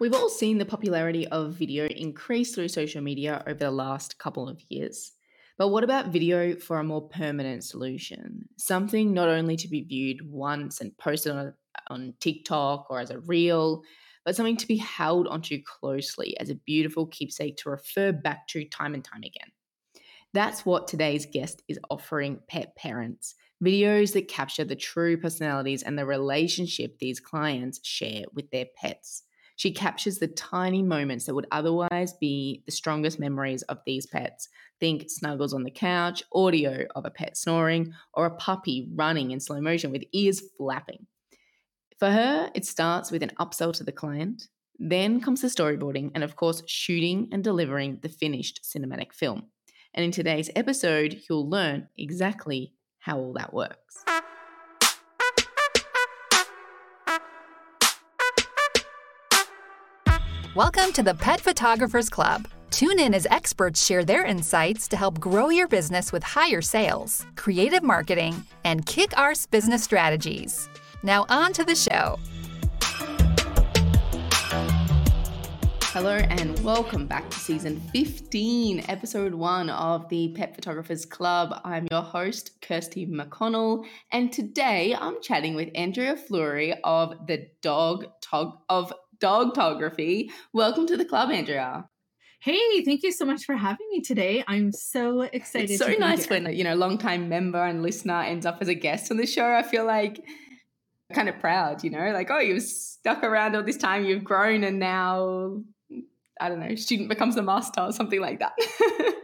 We've all seen the popularity of video increase through social media over the last couple of years. But what about video for a more permanent solution? Something not only to be viewed once and posted on, on TikTok or as a reel, but something to be held onto closely as a beautiful keepsake to refer back to time and time again. That's what today's guest is offering pet parents videos that capture the true personalities and the relationship these clients share with their pets. She captures the tiny moments that would otherwise be the strongest memories of these pets. Think snuggles on the couch, audio of a pet snoring, or a puppy running in slow motion with ears flapping. For her, it starts with an upsell to the client, then comes the storyboarding, and of course, shooting and delivering the finished cinematic film. And in today's episode, you'll learn exactly how all that works. Welcome to the Pet Photographers Club. Tune in as experts share their insights to help grow your business with higher sales, creative marketing, and kick arse business strategies. Now, on to the show. Hello, and welcome back to season 15, episode one of the Pet Photographers Club. I'm your host, Kirsty McConnell, and today I'm chatting with Andrea Fleury of the Dog Tog of Dogtography. Welcome to the club, Andrea. Hey, thank you so much for having me today. I'm so excited. It's so nice here. when you know, long-time member and listener ends up as a guest on the show. I feel like kind of proud, you know, like oh, you've stuck around all this time, you've grown, and now I don't know, student becomes the master or something like that.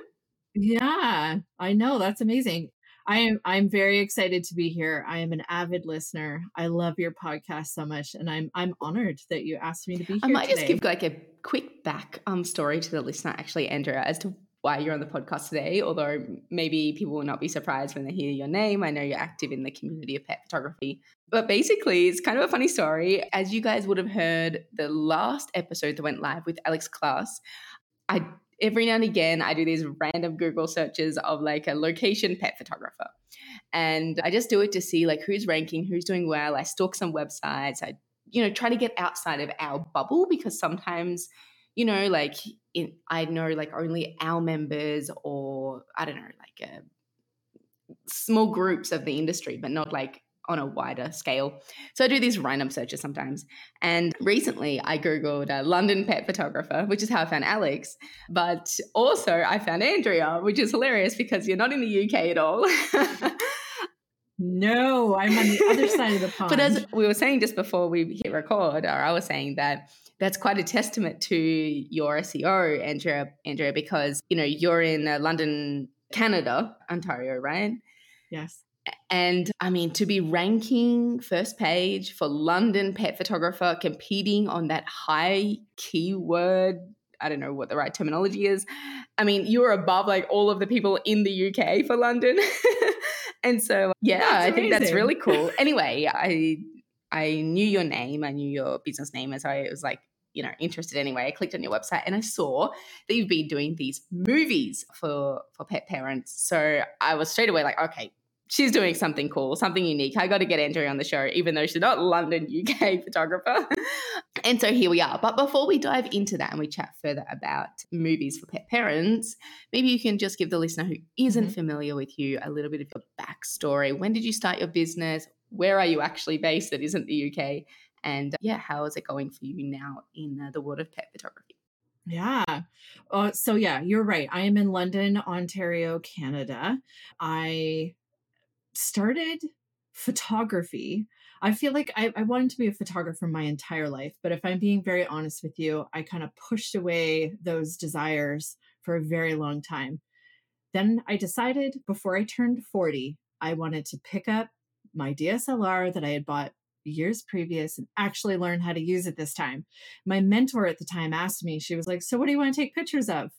yeah, I know that's amazing. I am I'm very excited to be here. I am an avid listener. I love your podcast so much, and I'm I'm honored that you asked me to be here. I might today. just give like a quick back um story to the listener, actually, Andrea, as to why you're on the podcast today. Although maybe people will not be surprised when they hear your name. I know you're active in the community of pet photography. But basically, it's kind of a funny story. As you guys would have heard, the last episode that went live with Alex Class, I every now and again I do these random Google searches of like a location pet photographer. And I just do it to see like who's ranking, who's doing well. I stalk some websites. I, you know, try to get outside of our bubble because sometimes, you know, like in, I know like only our members or I don't know, like a, uh, small groups of the industry, but not like on a wider scale. So I do these random searches sometimes. And recently I Googled a London pet photographer, which is how I found Alex. But also I found Andrea, which is hilarious because you're not in the UK at all. no, I'm on the other side of the pond. But as we were saying just before we hit record, or I was saying that that's quite a testament to your SEO, Andrea, Andrea, because you know you're in uh, London, Canada, Ontario, right? Yes. And I mean, to be ranking first page for London pet photographer, competing on that high keyword, I don't know what the right terminology is. I mean, you're above like all of the people in the UK for London. and so, yeah, I think that's really cool. Anyway, I I knew your name, I knew your business name, and so I was like, you know, interested anyway. I clicked on your website and I saw that you've been doing these movies for for pet parents. So I was straight away like, okay, she's doing something cool, something unique. I got to get Andrea on the show, even though she's not London, UK photographer. and so here we are. But before we dive into that and we chat further about movies for pet parents, maybe you can just give the listener who isn't mm-hmm. familiar with you a little bit of your backstory. When did you start your business? Where are you actually based that isn't the UK? And uh, yeah, how is it going for you now in uh, the world of pet photography? Yeah. Uh, so, yeah, you're right. I am in London, Ontario, Canada. I started photography. I feel like I, I, wanted to be a photographer my entire life, but if I'm being very honest with you, I kind of pushed away those desires for a very long time. Then I decided before I turned 40, I wanted to pick up my DSLR that I had bought years previous and actually learn how to use it this time. My mentor at the time asked me, she was like, So, what do you want to take pictures of?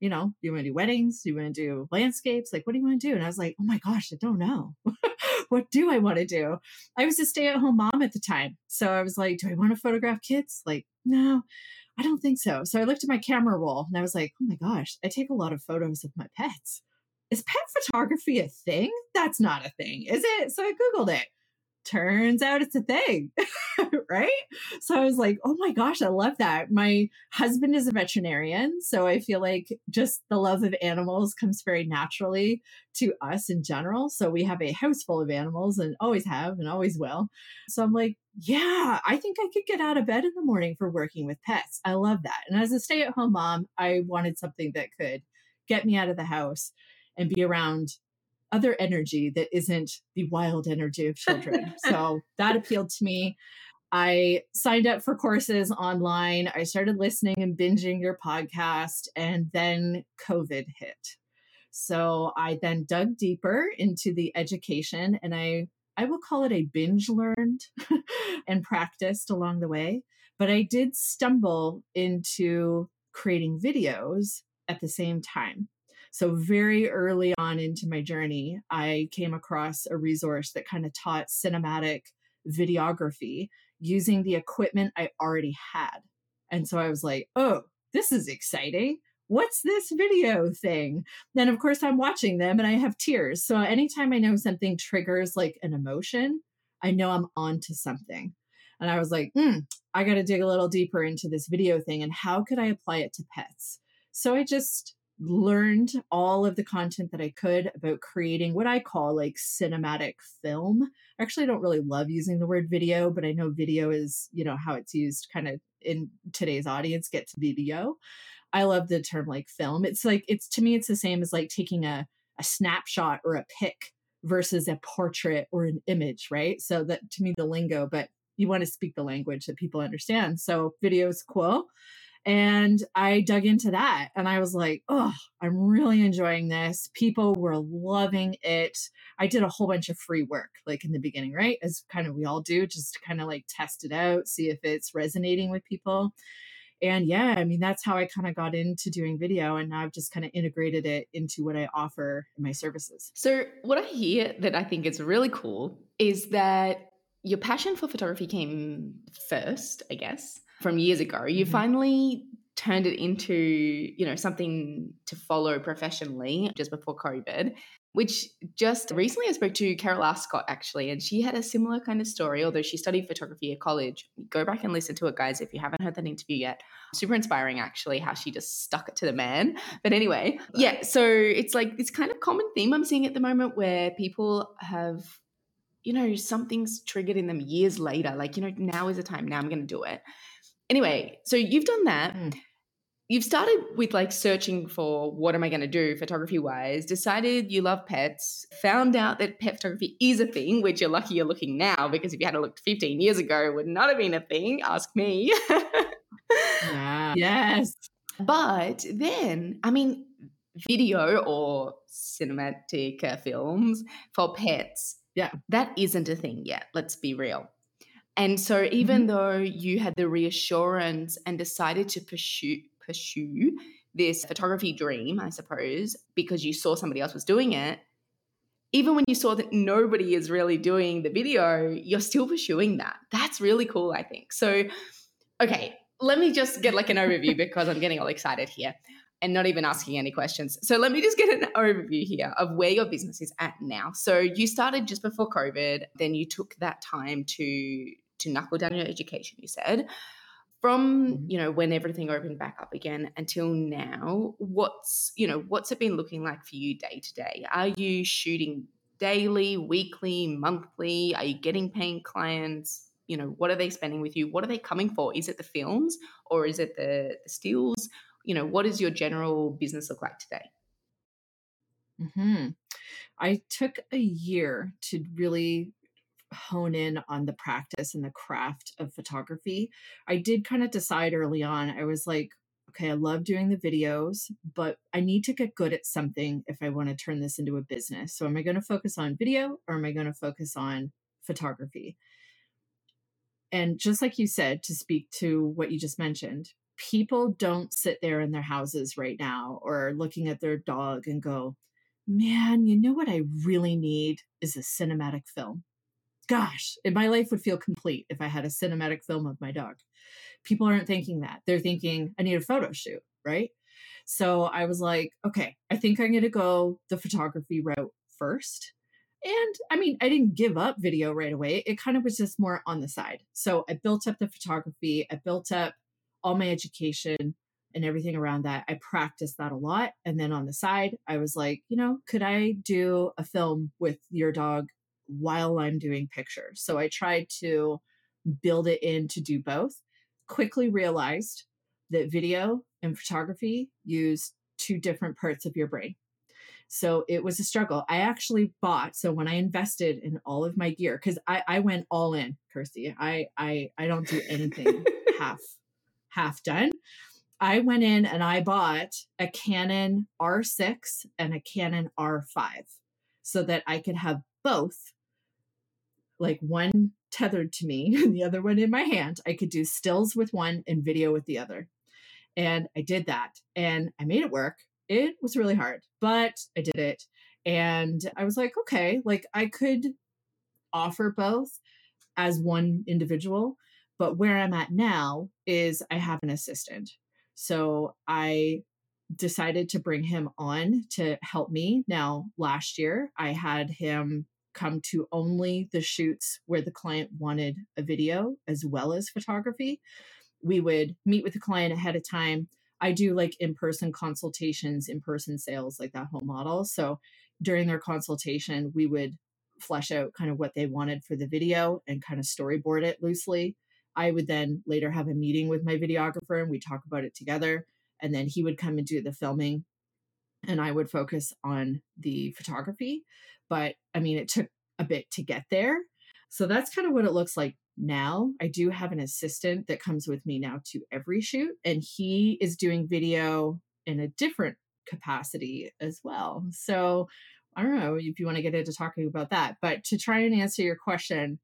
You know, you want to do weddings? You want to do landscapes? Like, what do you want to do? And I was like, oh my gosh, I don't know. what do I want to do? I was a stay at home mom at the time. So I was like, do I want to photograph kids? Like, no, I don't think so. So I looked at my camera roll and I was like, oh my gosh, I take a lot of photos of my pets. Is pet photography a thing? That's not a thing, is it? So I Googled it. turns out it's a thing, right? So I was like, oh my gosh, I love that. My husband is a veterinarian. So I feel like just the love of animals comes very naturally to us in general. So we have a house full of animals and always have and always will. So I'm like, yeah, I think I could get out of bed in the morning for working with pets. I love that. And as a stay at home mom, I wanted something that could get me out of the house and be around other energy that isn't the wild energy of children. so that appealed to me. I signed up for courses online. I started listening and binging your podcast, and then COVID hit. So I then dug deeper into the education and I I will call it a binge learned and practiced along the way. But I did stumble into creating videos at the same time. So, very early on into my journey, I came across a resource that kind of taught cinematic videography using the equipment I already had. And so I was like, oh, this is exciting. What's this video thing? Then, of course, I'm watching them and I have tears. So, anytime I know something triggers like an emotion, I know I'm onto something. And I was like, mm, I got to dig a little deeper into this video thing and how could I apply it to pets? So I just learned all of the content that I could about creating what I call like cinematic film. Actually, don't really love using the word video, but I know video is, you know, how it's used kind of in today's audience get to video. I love the term like film. It's like it's to me it's the same as like taking a a snapshot or a pic versus a portrait or an image, right? So that to me the lingo, but you want to speak the language that people understand. So video is cool. And I dug into that and I was like, oh, I'm really enjoying this. People were loving it. I did a whole bunch of free work, like in the beginning, right? As kind of we all do, just to kind of like test it out, see if it's resonating with people. And yeah, I mean, that's how I kind of got into doing video. And now I've just kind of integrated it into what I offer in my services. So, what I hear that I think is really cool is that your passion for photography came first, I guess from years ago. You mm-hmm. finally turned it into, you know, something to follow professionally just before COVID, which just recently I spoke to Carol Ascott actually, and she had a similar kind of story, although she studied photography at college. Go back and listen to it, guys, if you haven't heard that interview yet. Super inspiring, actually, how she just stuck it to the man. But anyway, yeah, so it's like this kind of common theme I'm seeing at the moment where people have you know, something's triggered in them years later. Like, you know, now is the time. Now I'm going to do it. Anyway, so you've done that. Mm. You've started with like searching for what am I going to do photography wise, decided you love pets, found out that pet photography is a thing, which you're lucky you're looking now because if you had looked 15 years ago, it would not have been a thing. Ask me. yeah. Yes. But then, I mean, video or cinematic films for pets, yeah, that isn't a thing yet. Let's be real. And so even mm-hmm. though you had the reassurance and decided to pursue pursue this photography dream, I suppose, because you saw somebody else was doing it, even when you saw that nobody is really doing the video, you're still pursuing that. That's really cool, I think. So, okay, let me just get like an overview because I'm getting all excited here and not even asking any questions. So, let me just get an overview here of where your business is at now. So, you started just before COVID, then you took that time to to knuckle down your education, you said. From, mm-hmm. you know, when everything opened back up again until now, what's, you know, what's it been looking like for you day to day? Are you shooting daily, weekly, monthly? Are you getting paying clients? You know, what are they spending with you? What are they coming for? Is it the films or is it the, the stills? You know, what does your general business look like today? Hmm. I took a year to really hone in on the practice and the craft of photography, I did kind of decide early on, I was like, okay, I love doing the videos, but I need to get good at something if I want to turn this into a business. So, am I going to focus on video or am I going to focus on photography? And just like you said, to speak to what you just mentioned, people don't sit there in their houses right now or looking at their dog and go, man, you know what I really need is a cinematic film gosh, eh, my life would feel complete if I had a cinematic film of my dog. People aren't thinking that. They're thinking, I need a photo shoot, right? So I was like, okay, I think I'm going to go the photography route first. And I mean, I didn't give up video right away. It kind of was just more on the side. So I built up the photography, I built up all my education and everything around that. I practiced that a lot. And then on the side, I was like, you know, could I do a film with your dog while I'm doing pictures? So I tried to build it in to do both. Quickly realized that video and photography use two different parts of your brain. So it was a struggle. I actually bought, so when I invested in all of my gear, because I, I went all in, Kirsty. I I I don't do anything half half done. I went in and I bought a Canon R6 and a Canon R5 so that I could have both, like one tethered to me and the other one in my hand. I could do stills with one and video with the other. And I did that and I made it work. It was really hard, but I did it. And I was like, okay, like I could offer both as one individual. But where I'm at now is I have an assistant. So I decided to bring him on to help me. Now, last year, I had him come to only the shoots where the client wanted a video as well as photography. We would meet with the client ahead of time. I do like in person consultations, in person sales, like that home model. So during their consultation, we would flesh out kind of what they wanted for the video and kind of storyboard it loosely. I would then later have a meeting with my videographer and we talk about it together. And then he would come and do the filming and I would focus on the photography. But I mean, it took a bit to get there. So that's kind of what it looks like now. I do have an assistant that comes with me now to every shoot, and he is doing video in a different capacity as well. So I don't know if you want to get into talking about that, but to try and answer your question,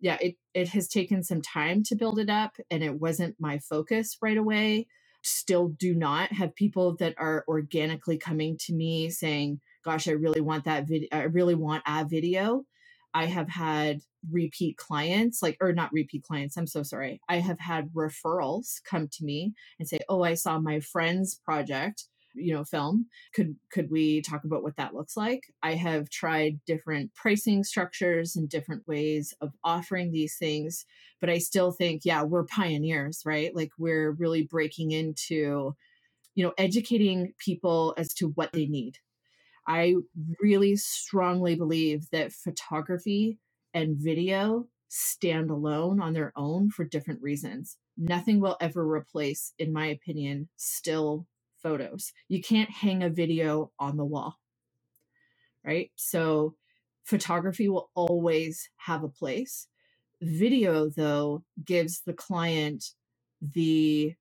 yeah, it it has taken some time to build it up and it wasn't my focus right away. Still do not have people that are organically coming to me saying, "Gosh, I really want that video. I really want a video." I have had repeat clients, like, or not repeat clients, I'm so sorry. I have had referrals come to me and say, Oh, I saw my friend's project you know film could could we talk about what that looks like i have tried different pricing structures and different ways of offering these things but i still think yeah we're pioneers right like we're really breaking into you know educating people as to what they need i really strongly believe that photography and video stand alone on their own for different reasons nothing will ever replace in my opinion still photos. You can't hang a video on the wall, right? So photography will always have a place. Video, though, gives the client the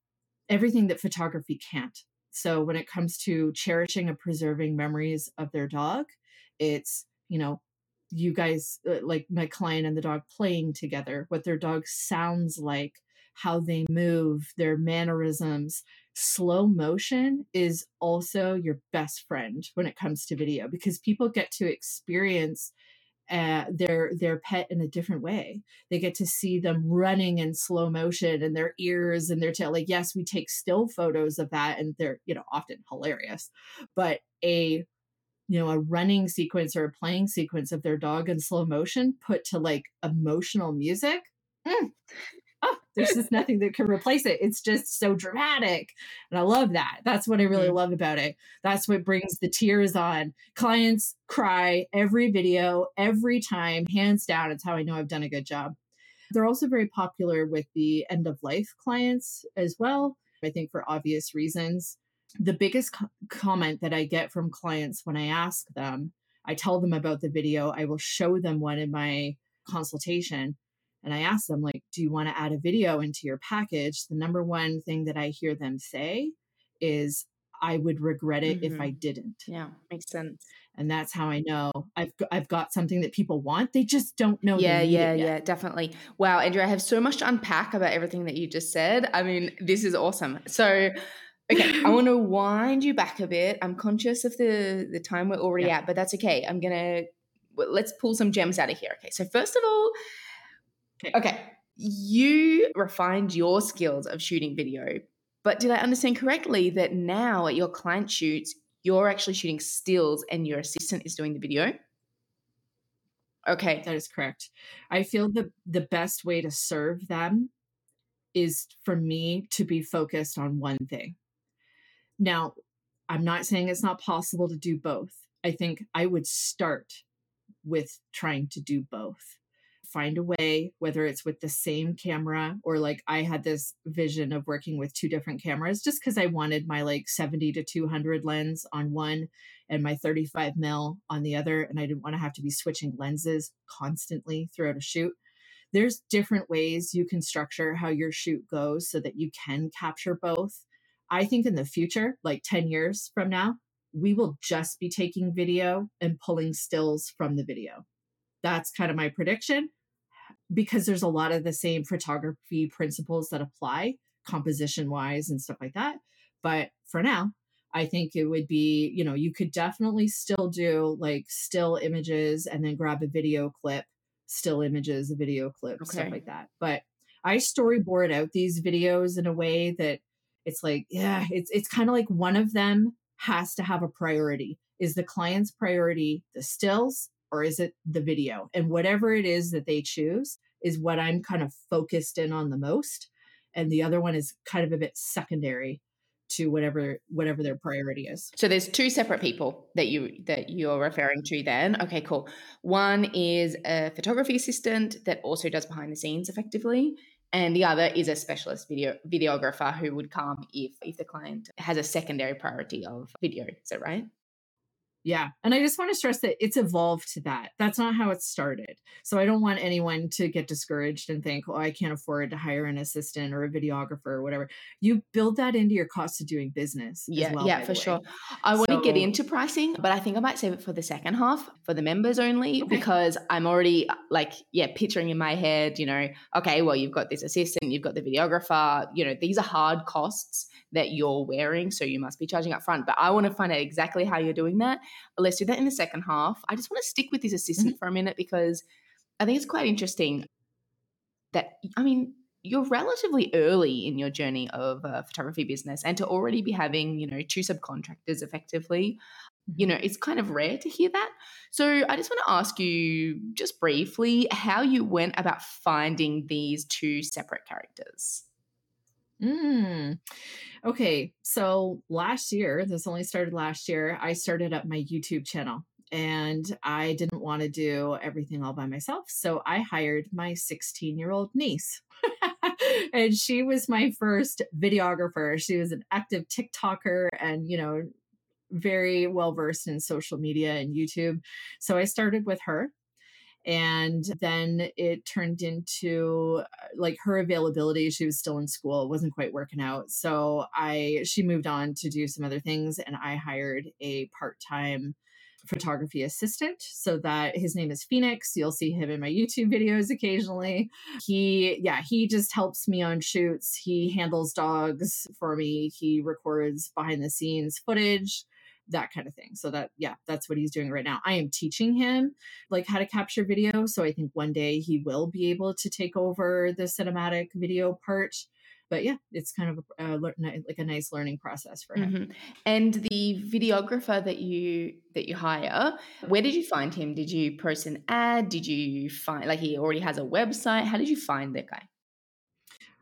everything that photography can't. So when it comes to cherishing and preserving memories of their dog, it's, you know, you guys uh, like my client and the dog playing together, what their dog sounds like, how they move, their mannerisms. Slow motion is also your best friend when it comes to video because people get to experience uh, their their pet in a different way. They get to see them running in slow motion and their ears and their tail. Like yes, we take still photos of that and they're you know often hilarious, but a you know a running sequence or a playing sequence of their dog in slow motion put to like emotional music. Mm, there's just nothing that can replace it. It's just so dramatic. And I love that. That's what I really mm-hmm. love about it. That's what brings the tears on. Clients cry every video, every time, hands down. It's how I know I've done a good job. They're also very popular with the end of life clients as well. I think for obvious reasons. The biggest co- comment that I get from clients when I ask them, I tell them about the video, I will show them one in my consultation and I ask them, like, do you want to add a video into your package? The number one thing that I hear them say is, I would regret it mm-hmm. if I mm-hmm. didn't. Yeah, makes sense. And that's how I know I've I've got something that people want. They just don't know. Yeah, yeah, yeah, definitely. Wow, Andrea, I have so much to unpack about everything that you just said. I mean, this is awesome. So, okay, I want to wind you back a bit. I'm conscious of the the time we're already yeah. at, but that's okay. I'm gonna let's pull some gems out of here. Okay, so first of all, Okay. okay. You refined your skills of shooting video, but did I understand correctly that now at your client shoots, you're actually shooting stills and your assistant is doing the video? Okay. That is correct. I feel the the best way to serve them is for me to be focused on one thing. Now, I'm not saying it's not possible to do both. I think I would start with trying to do both. Find a way, whether it's with the same camera or like I had this vision of working with two different cameras just because I wanted my like 70 to 200 lens on one and my 35 mil on the other. And I didn't want to have to be switching lenses constantly throughout a shoot. There's different ways you can structure how your shoot goes so that you can capture both. I think in the future, like 10 years from now, we will just be taking video and pulling stills from the video. That's kind of my prediction because there's a lot of the same photography principles that apply composition wise and stuff like that. But for now, I think it would be, you know, you could definitely still do like still images and then grab a video clip, still images, a video clip, okay. stuff like that. But I storyboard out these videos in a way that it's like, yeah, it's it's kind of like one of them has to have a priority. Is the client's priority the stills or is it the video? And whatever it is that they choose is what I'm kind of focused in on the most. And the other one is kind of a bit secondary to whatever whatever their priority is. So there's two separate people that you that you're referring to then. Okay, cool. One is a photography assistant that also does behind the scenes effectively and the other is a specialist video videographer who would come if if the client has a secondary priority of video is that right yeah. And I just want to stress that it's evolved to that. That's not how it started. So I don't want anyone to get discouraged and think, oh, I can't afford to hire an assistant or a videographer or whatever. You build that into your cost of doing business. Yeah, well, yeah, for sure. I want to get into pricing, but I think I might save it for the second half for the members only okay. because I'm already uh, like, yeah, picturing in my head, you know, okay, well, you've got this assistant, you've got the videographer, you know, these are hard costs that you're wearing. So you must be charging up front. But I want to find out exactly how you're doing that. Let's do that in the second half. I just want to stick with this assistant mm-hmm. for a minute because I think it's quite interesting that, I mean, you're relatively early in your journey of a photography business and to already be having, you know, two subcontractors effectively you mm-hmm. know, it's kind of rare to hear that. So I just want to ask you just briefly how you went about finding these two separate characters. Mm. Okay, so last year, this only started last year, I started up my YouTube channel and I didn't want to do everything all by myself. So I hired my 16 year old niece. and she was my first videographer. She was an active TikToker and, you know, very well versed in social media and YouTube. So I started with her and then it turned into uh, like her availability she was still in school wasn't quite working out so i she moved on to do some other things and i hired a part-time photography assistant so that his name is phoenix you'll see him in my youtube videos occasionally he yeah he just helps me on shoots he handles dogs for me he records behind the scenes footage that kind of thing. So that yeah, that's what he's doing right now. I am teaching him like how to capture video, so I think one day he will be able to take over the cinematic video part. But yeah, it's kind of a, a like a nice learning process for him. Mm-hmm. And the videographer that you that you hire, where did you find him? Did you post an ad? Did you find like he already has a website? How did you find that guy?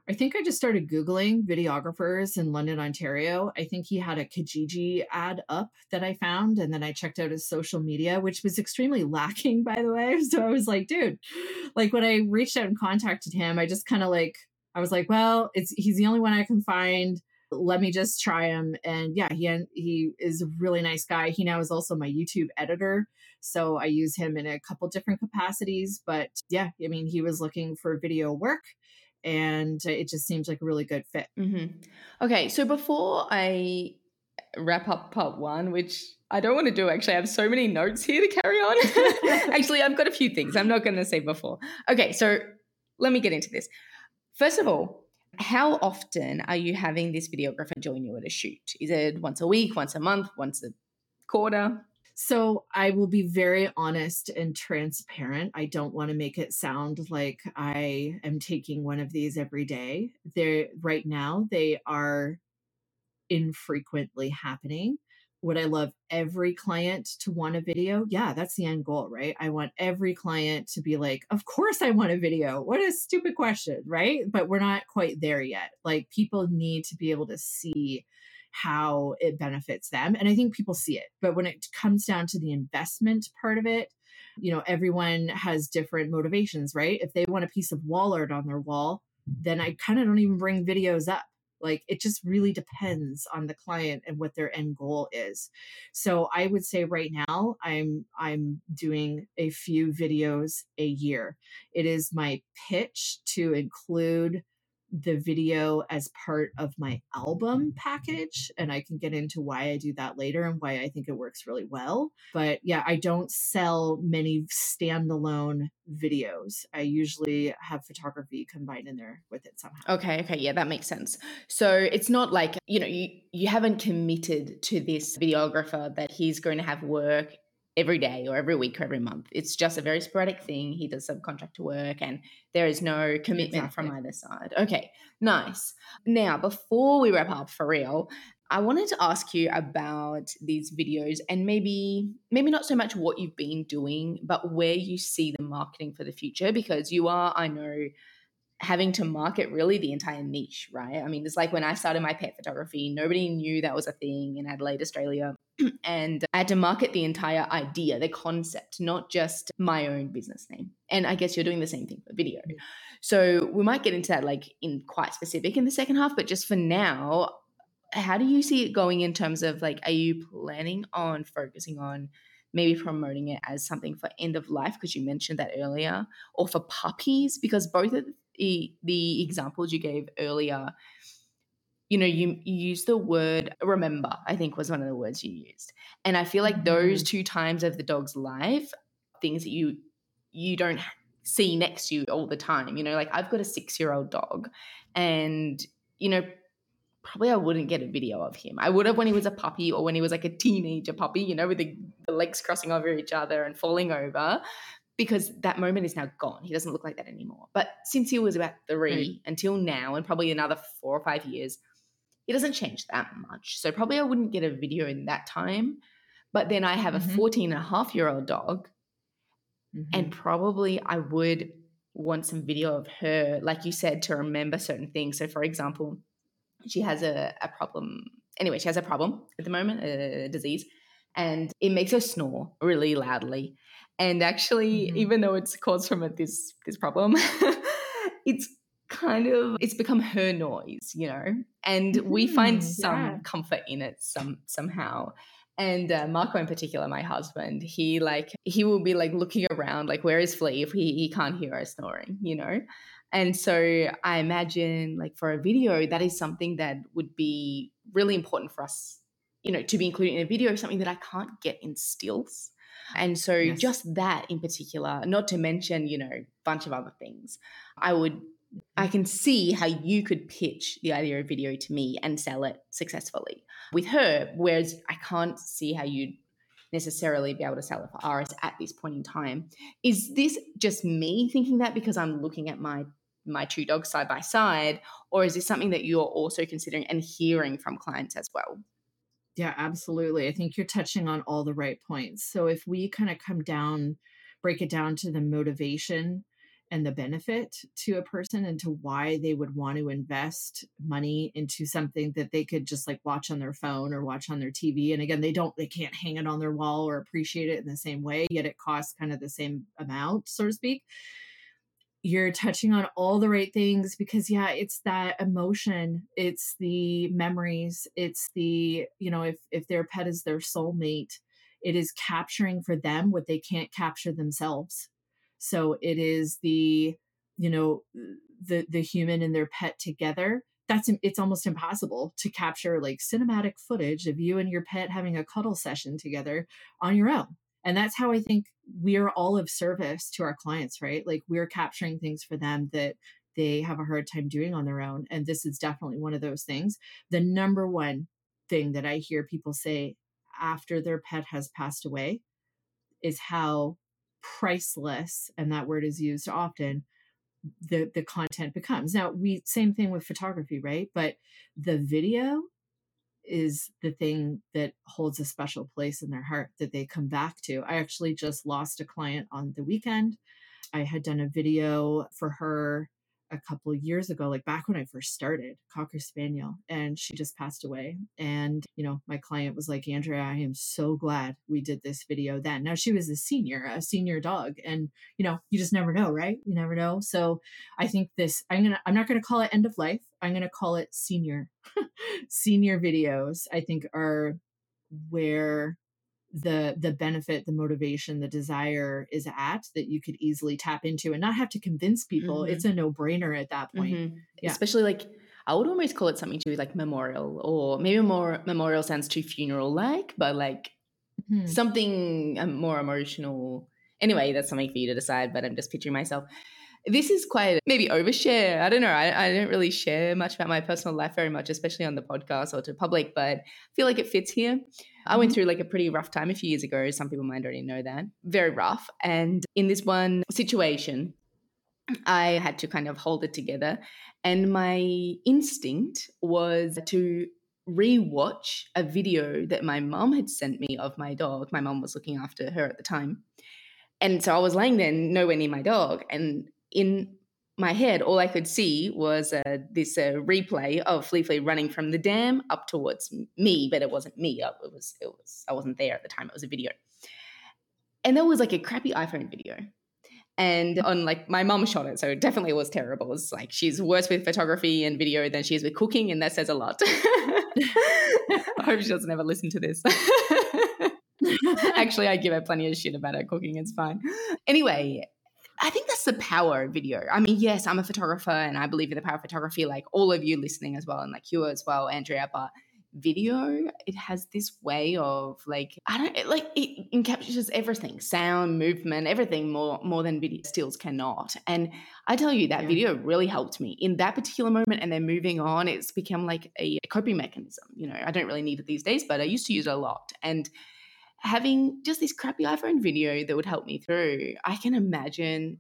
I think I just started Googling videographers in London, Ontario. I think he had a Kijiji ad up that I found. And then I checked out his social media, which was extremely lacking, by the way. So I was like, dude, like when I reached out and contacted him, I just kind of like, I was like, well, it's he's the only one I can find. Let me just try him. And yeah, he he is a really nice guy. He now is also my YouTube editor. So I use him in a couple different capacities. But yeah, I mean, he was looking for video work and it just seems like a really good fit. Mm-hmm. Okay, so before I wrap up part one, which I don't want to do actually, I have so many notes here to carry on. actually, I've got a few things I'm not going to say before. Okay, so let me get into this. First of all, how often are you having this videographer join you at a shoot? Is it once a week, once a month, once a quarter? So I will be very honest and transparent. I don't want to make it sound like I am taking one of these every day. They're right now, they are infrequently happening. would I love every client to want a video? Yeah, that's the end goal, right? I want every client to be like, of course I want a video. What a stupid question, right? But we're not quite there yet. Like people need to be able to see how it benefits them. And I think people see it. But when it comes down to the investment part of it, you know, everyone has different motivations, right? If they want a piece of wall art on their wall, then I kind of don't even bring videos up like it just really depends on the client and what their end goal is. So I would say right now I'm I'm doing a few videos a year. It is my pitch to include the video as part of my album package and I can get into why I do that later and why I think it works really well. But yeah, I don't sell many standalone videos. I usually have photography combined in there with it somehow. Okay, okay, yeah, that makes sense. So it's not like, you know, you you haven't committed to this videographer that he's going to have work every day or every week or every month. It's just a very sporadic thing. He does subcontractor work and there is no commitment exactly. from either side. Okay, nice. Now, before we wrap up for real, I wanted to ask you about these videos and maybe maybe not so much what you've been doing, but where you see the marketing for the future because you are, I know, having to market really the entire niche, right? I mean, it's like when I started my pet photography, nobody knew that was a thing in Adelaide, Australia. and I had to market the entire idea, the concept, not just my own business name. And I guess you're doing the same thing for video. So we might get into that like in quite specific in the second half, but just for now, how do you see it going in terms of like, are you planning on focusing on maybe promoting it as something for end of life because you mentioned that earlier or for puppies because both of the, the examples you gave earlier you know you, you use the word remember i think was one of the words you used and i feel like mm-hmm. those two times of the dog's life things that you you don't see next to you all the time you know like i've got a six year old dog and you know probably I wouldn't get a video of him. I would have when he was a puppy or when he was like a teenager puppy, you know, with the, the, legs crossing over each other and falling over because that moment is now gone. He doesn't look like that anymore. But since he was about three mm. until now, and probably another four or five years, he doesn't change that much. So probably I wouldn't get a video in that time. But then I have mm-hmm. a 14 and a half year old dog, mm-hmm. and probably I would want some video of her, like you said, to remember certain things. So, for example, she has a, a problem. Anyway, she has a problem at the moment, a disease, and it makes her snore really loudly. And actually, mm-hmm. even though it's caused from this this problem, it's kind of it's become her noise, you know. And mm-hmm. we find some yeah. comfort in it some somehow. And uh, Marco, in particular, my husband, he like he will be like looking around, like where is Flea if he, he can't hear her snoring, you know. And so I imagine, like for a video, that is something that would be really important for us, you know, to be included in a video, something that I can't get in stills. And so yes. just that in particular, not to mention, you know, a bunch of other things, I would I can see how you could pitch the idea of video to me and sell it successfully with her, whereas I can't see how you'd necessarily be able to sell it for RS at this point in time. Is this just me thinking that because I'm looking at my my two dogs side by side or is this something that you're also considering and hearing from clients as well yeah absolutely i think you're touching on all the right points so if we kind of come down break it down to the motivation and the benefit to a person and to why they would want to invest money into something that they could just like watch on their phone or watch on their TV. And again, they don't, they can't hang it on their wall or appreciate it in the same way, yet it costs kind of the same amount, so to speak you're touching on all the right things because yeah it's that emotion it's the memories it's the you know if if their pet is their soulmate it is capturing for them what they can't capture themselves. So it is the you know the the human and their pet together that's it's almost impossible to capture like cinematic footage of you and your pet having a cuddle session together on your own and that's how i think we're all of service to our clients right? Like we're capturing things for them that they have a hard time doing on their own and this is definitely one of those things. The number one thing that i hear people say after their pet has passed away is how priceless and that word is used often the the content becomes. Now we same thing with photography right? But the video is the thing that holds a special place in their heart that they come back to. I actually just lost a client on the weekend. I had done a video for her a couple years ago, like back when I first started, Cocker Spaniel, and she just passed away. And, you know, my client was like, Andrea, I am so glad we did this video then. Now she was a senior, a senior dog. And, you know, you just never know, right? You never know. So I think this, I'm going to, I'm not going to call it end of life. I'm going to call it senior. senior videos, I think, are where the the benefit the motivation the desire is at that you could easily tap into and not have to convince people mm-hmm. it's a no-brainer at that point mm-hmm. yeah. especially like i would almost call it something to like memorial or maybe more memorial sounds too funeral like but like mm-hmm. something um, more emotional anyway that's something for you to decide but i'm just picturing myself this is quite maybe overshare. I don't know. I, I don't really share much about my personal life very much, especially on the podcast or to public, but I feel like it fits here. I went mm-hmm. through like a pretty rough time a few years ago. Some people might already know that. Very rough. And in this one situation, I had to kind of hold it together. And my instinct was to rewatch a video that my mom had sent me of my dog. My mom was looking after her at the time. And so I was laying there nowhere near my dog. And in my head, all I could see was uh, this uh, replay of Flea Flea running from the dam up towards me, but it wasn't me. Uh, it was, it was, I wasn't there at the time. It was a video, and that was like a crappy iPhone video, and on like my mom shot it, so it definitely was terrible. It's like she's worse with photography and video than she is with cooking, and that says a lot. I hope she doesn't ever listen to this. Actually, I give her plenty of shit about her cooking. It's fine. Anyway, I think that's the power of video. I mean, yes, I'm a photographer and I believe in the power of photography, like all of you listening as well, and like you as well, Andrea. But video, it has this way of like, I don't it, like it encaptures everything sound, movement, everything more, more than video stills cannot. And I tell you, that yeah. video really helped me in that particular moment. And then moving on, it's become like a, a coping mechanism. You know, I don't really need it these days, but I used to use it a lot. And having just this crappy iPhone video that would help me through, I can imagine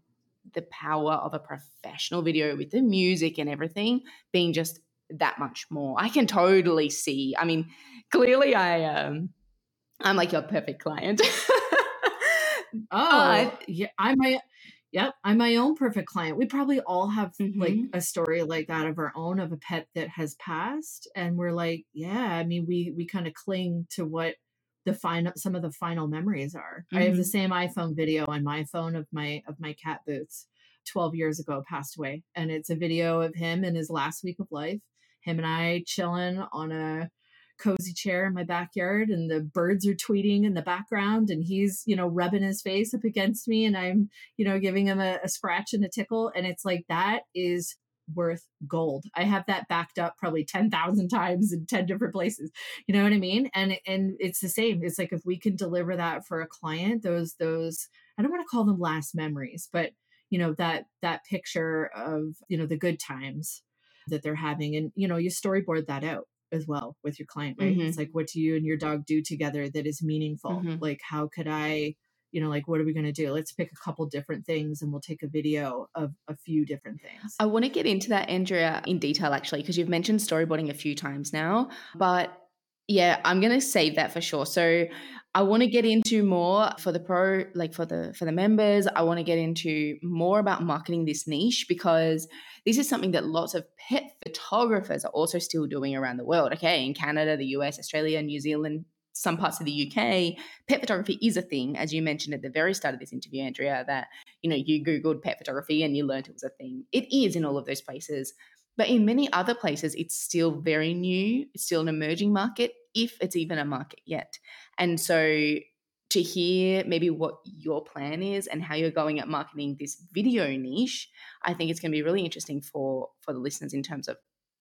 the power of a professional video with the music and everything being just that much more. I can totally see. I mean, clearly I um I'm like your perfect client. oh, yeah, I'm my yep, I'm my own perfect client. We probably all have mm-hmm. like a story like that of our own of a pet that has passed and we're like, yeah, I mean we we kind of cling to what the final some of the final memories are. Mm-hmm. I have the mm-hmm. same iPhone video on my phone of my of my cat boots 12 years ago passed away and it's a video of him in his last week of life him and i chilling on a cozy chair in my backyard and the birds are tweeting in the background and he's you know rubbing his face up against me and i'm you know giving him a, a scratch and a tickle and it's like that is worth gold. I have that backed up probably 10,000 times in 10 different places. You know what I mean? And and it's the same. It's like if we can deliver that for a client, those those I don't want to call them last memories, but you know that that picture of, you know, the good times that they're having and you know, you storyboard that out as well with your client, right? Mm-hmm. It's like what do you and your dog do together that is meaningful? Mm-hmm. Like how could I you know, like, what are we going to do? Let's pick a couple different things and we'll take a video of a few different things. I want to get into that, Andrea, in detail, actually, because you've mentioned storyboarding a few times now. But yeah, I'm going to save that for sure. So I want to get into more for the pro, like for the for the members. I want to get into more about marketing this niche because this is something that lots of pet photographers are also still doing around the world. Okay, in Canada, the US, Australia, New Zealand, some parts of the UK, pet photography is a thing, as you mentioned at the very start of this interview, Andrea, that you know you googled pet photography and you learned it was a thing. It is in all of those places, but in many other places, it's still very new. It's still an emerging market, if it's even a market yet. And so to hear maybe what your plan is and how you're going at marketing this video niche, I think it's going to be really interesting for for the listeners in terms of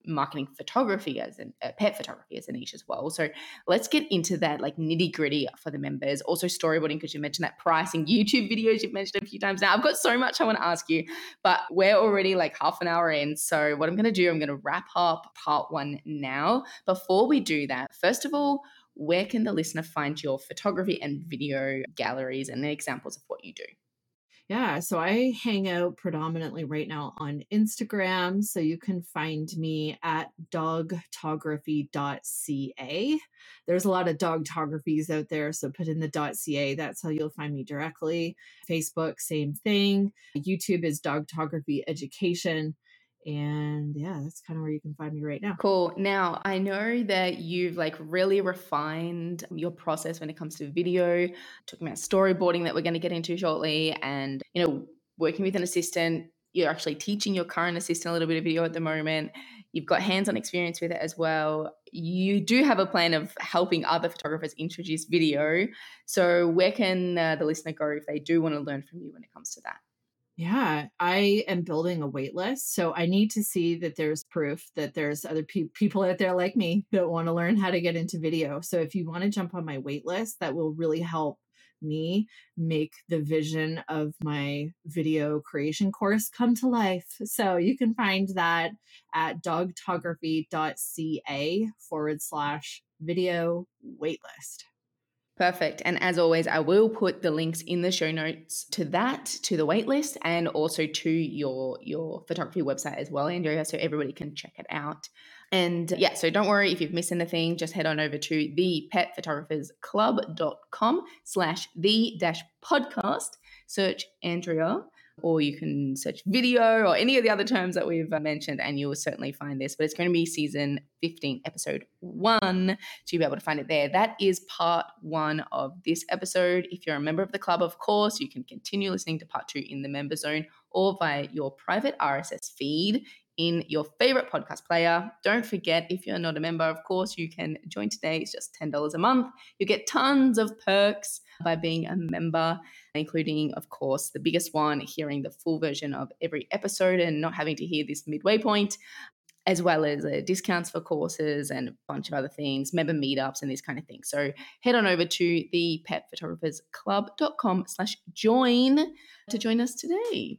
marketing photography as a uh, pet photography as a niche as well. So let's get into that like nitty gritty for the members. Also storyboarding because you mentioned that pricing YouTube videos you've mentioned a few times now. I've got so much I want to ask you, but we're already like half an hour in. So what I'm going to do, I'm going to wrap up part one now. Before we do that, first of all, where can the listener find your photography and video galleries and examples of what you do? Yeah, so I hang out predominantly right now on Instagram. So you can find me at dogtography.ca. There's a lot of dogtographies out there. So put in the .ca. That's how you'll find me directly. Facebook, same thing. YouTube is Dogtography Education. And yeah, that's kind of where you can find me right now. Cool. Now, I know that you've like really refined your process when it comes to video, talking about storyboarding that we're going to get into shortly, and, you know, working with an assistant. You're actually teaching your current assistant a little bit of video at the moment. You've got hands on experience with it as well. You do have a plan of helping other photographers introduce video. So, where can uh, the listener go if they do want to learn from you when it comes to that? Yeah, I am building a wait list. So I need to see that there's proof that there's other pe- people out there like me that want to learn how to get into video. So if you want to jump on my wait list, that will really help me make the vision of my video creation course come to life. So you can find that at dogtography.ca forward slash video waitlist. Perfect. And as always, I will put the links in the show notes to that, to the waitlist, and also to your your photography website as well, Andrea, so everybody can check it out. And yeah, so don't worry if you've missed anything, just head on over to the petphotographersclub.com slash the dash podcast, search Andrea or you can search video or any of the other terms that we've uh, mentioned, and you will certainly find this. But it's going to be season 15, episode one. So you'll be able to find it there. That is part one of this episode. If you're a member of the club, of course, you can continue listening to part two in the member zone or via your private RSS feed in your favorite podcast player. Don't forget, if you're not a member, of course, you can join today. It's just $10 a month. You get tons of perks by being a member, including, of course, the biggest one, hearing the full version of every episode and not having to hear this midway point. As well as uh, discounts for courses and a bunch of other things, member meetups and these kind of things. So head on over to the petphotographersclub.com slash join to join us today.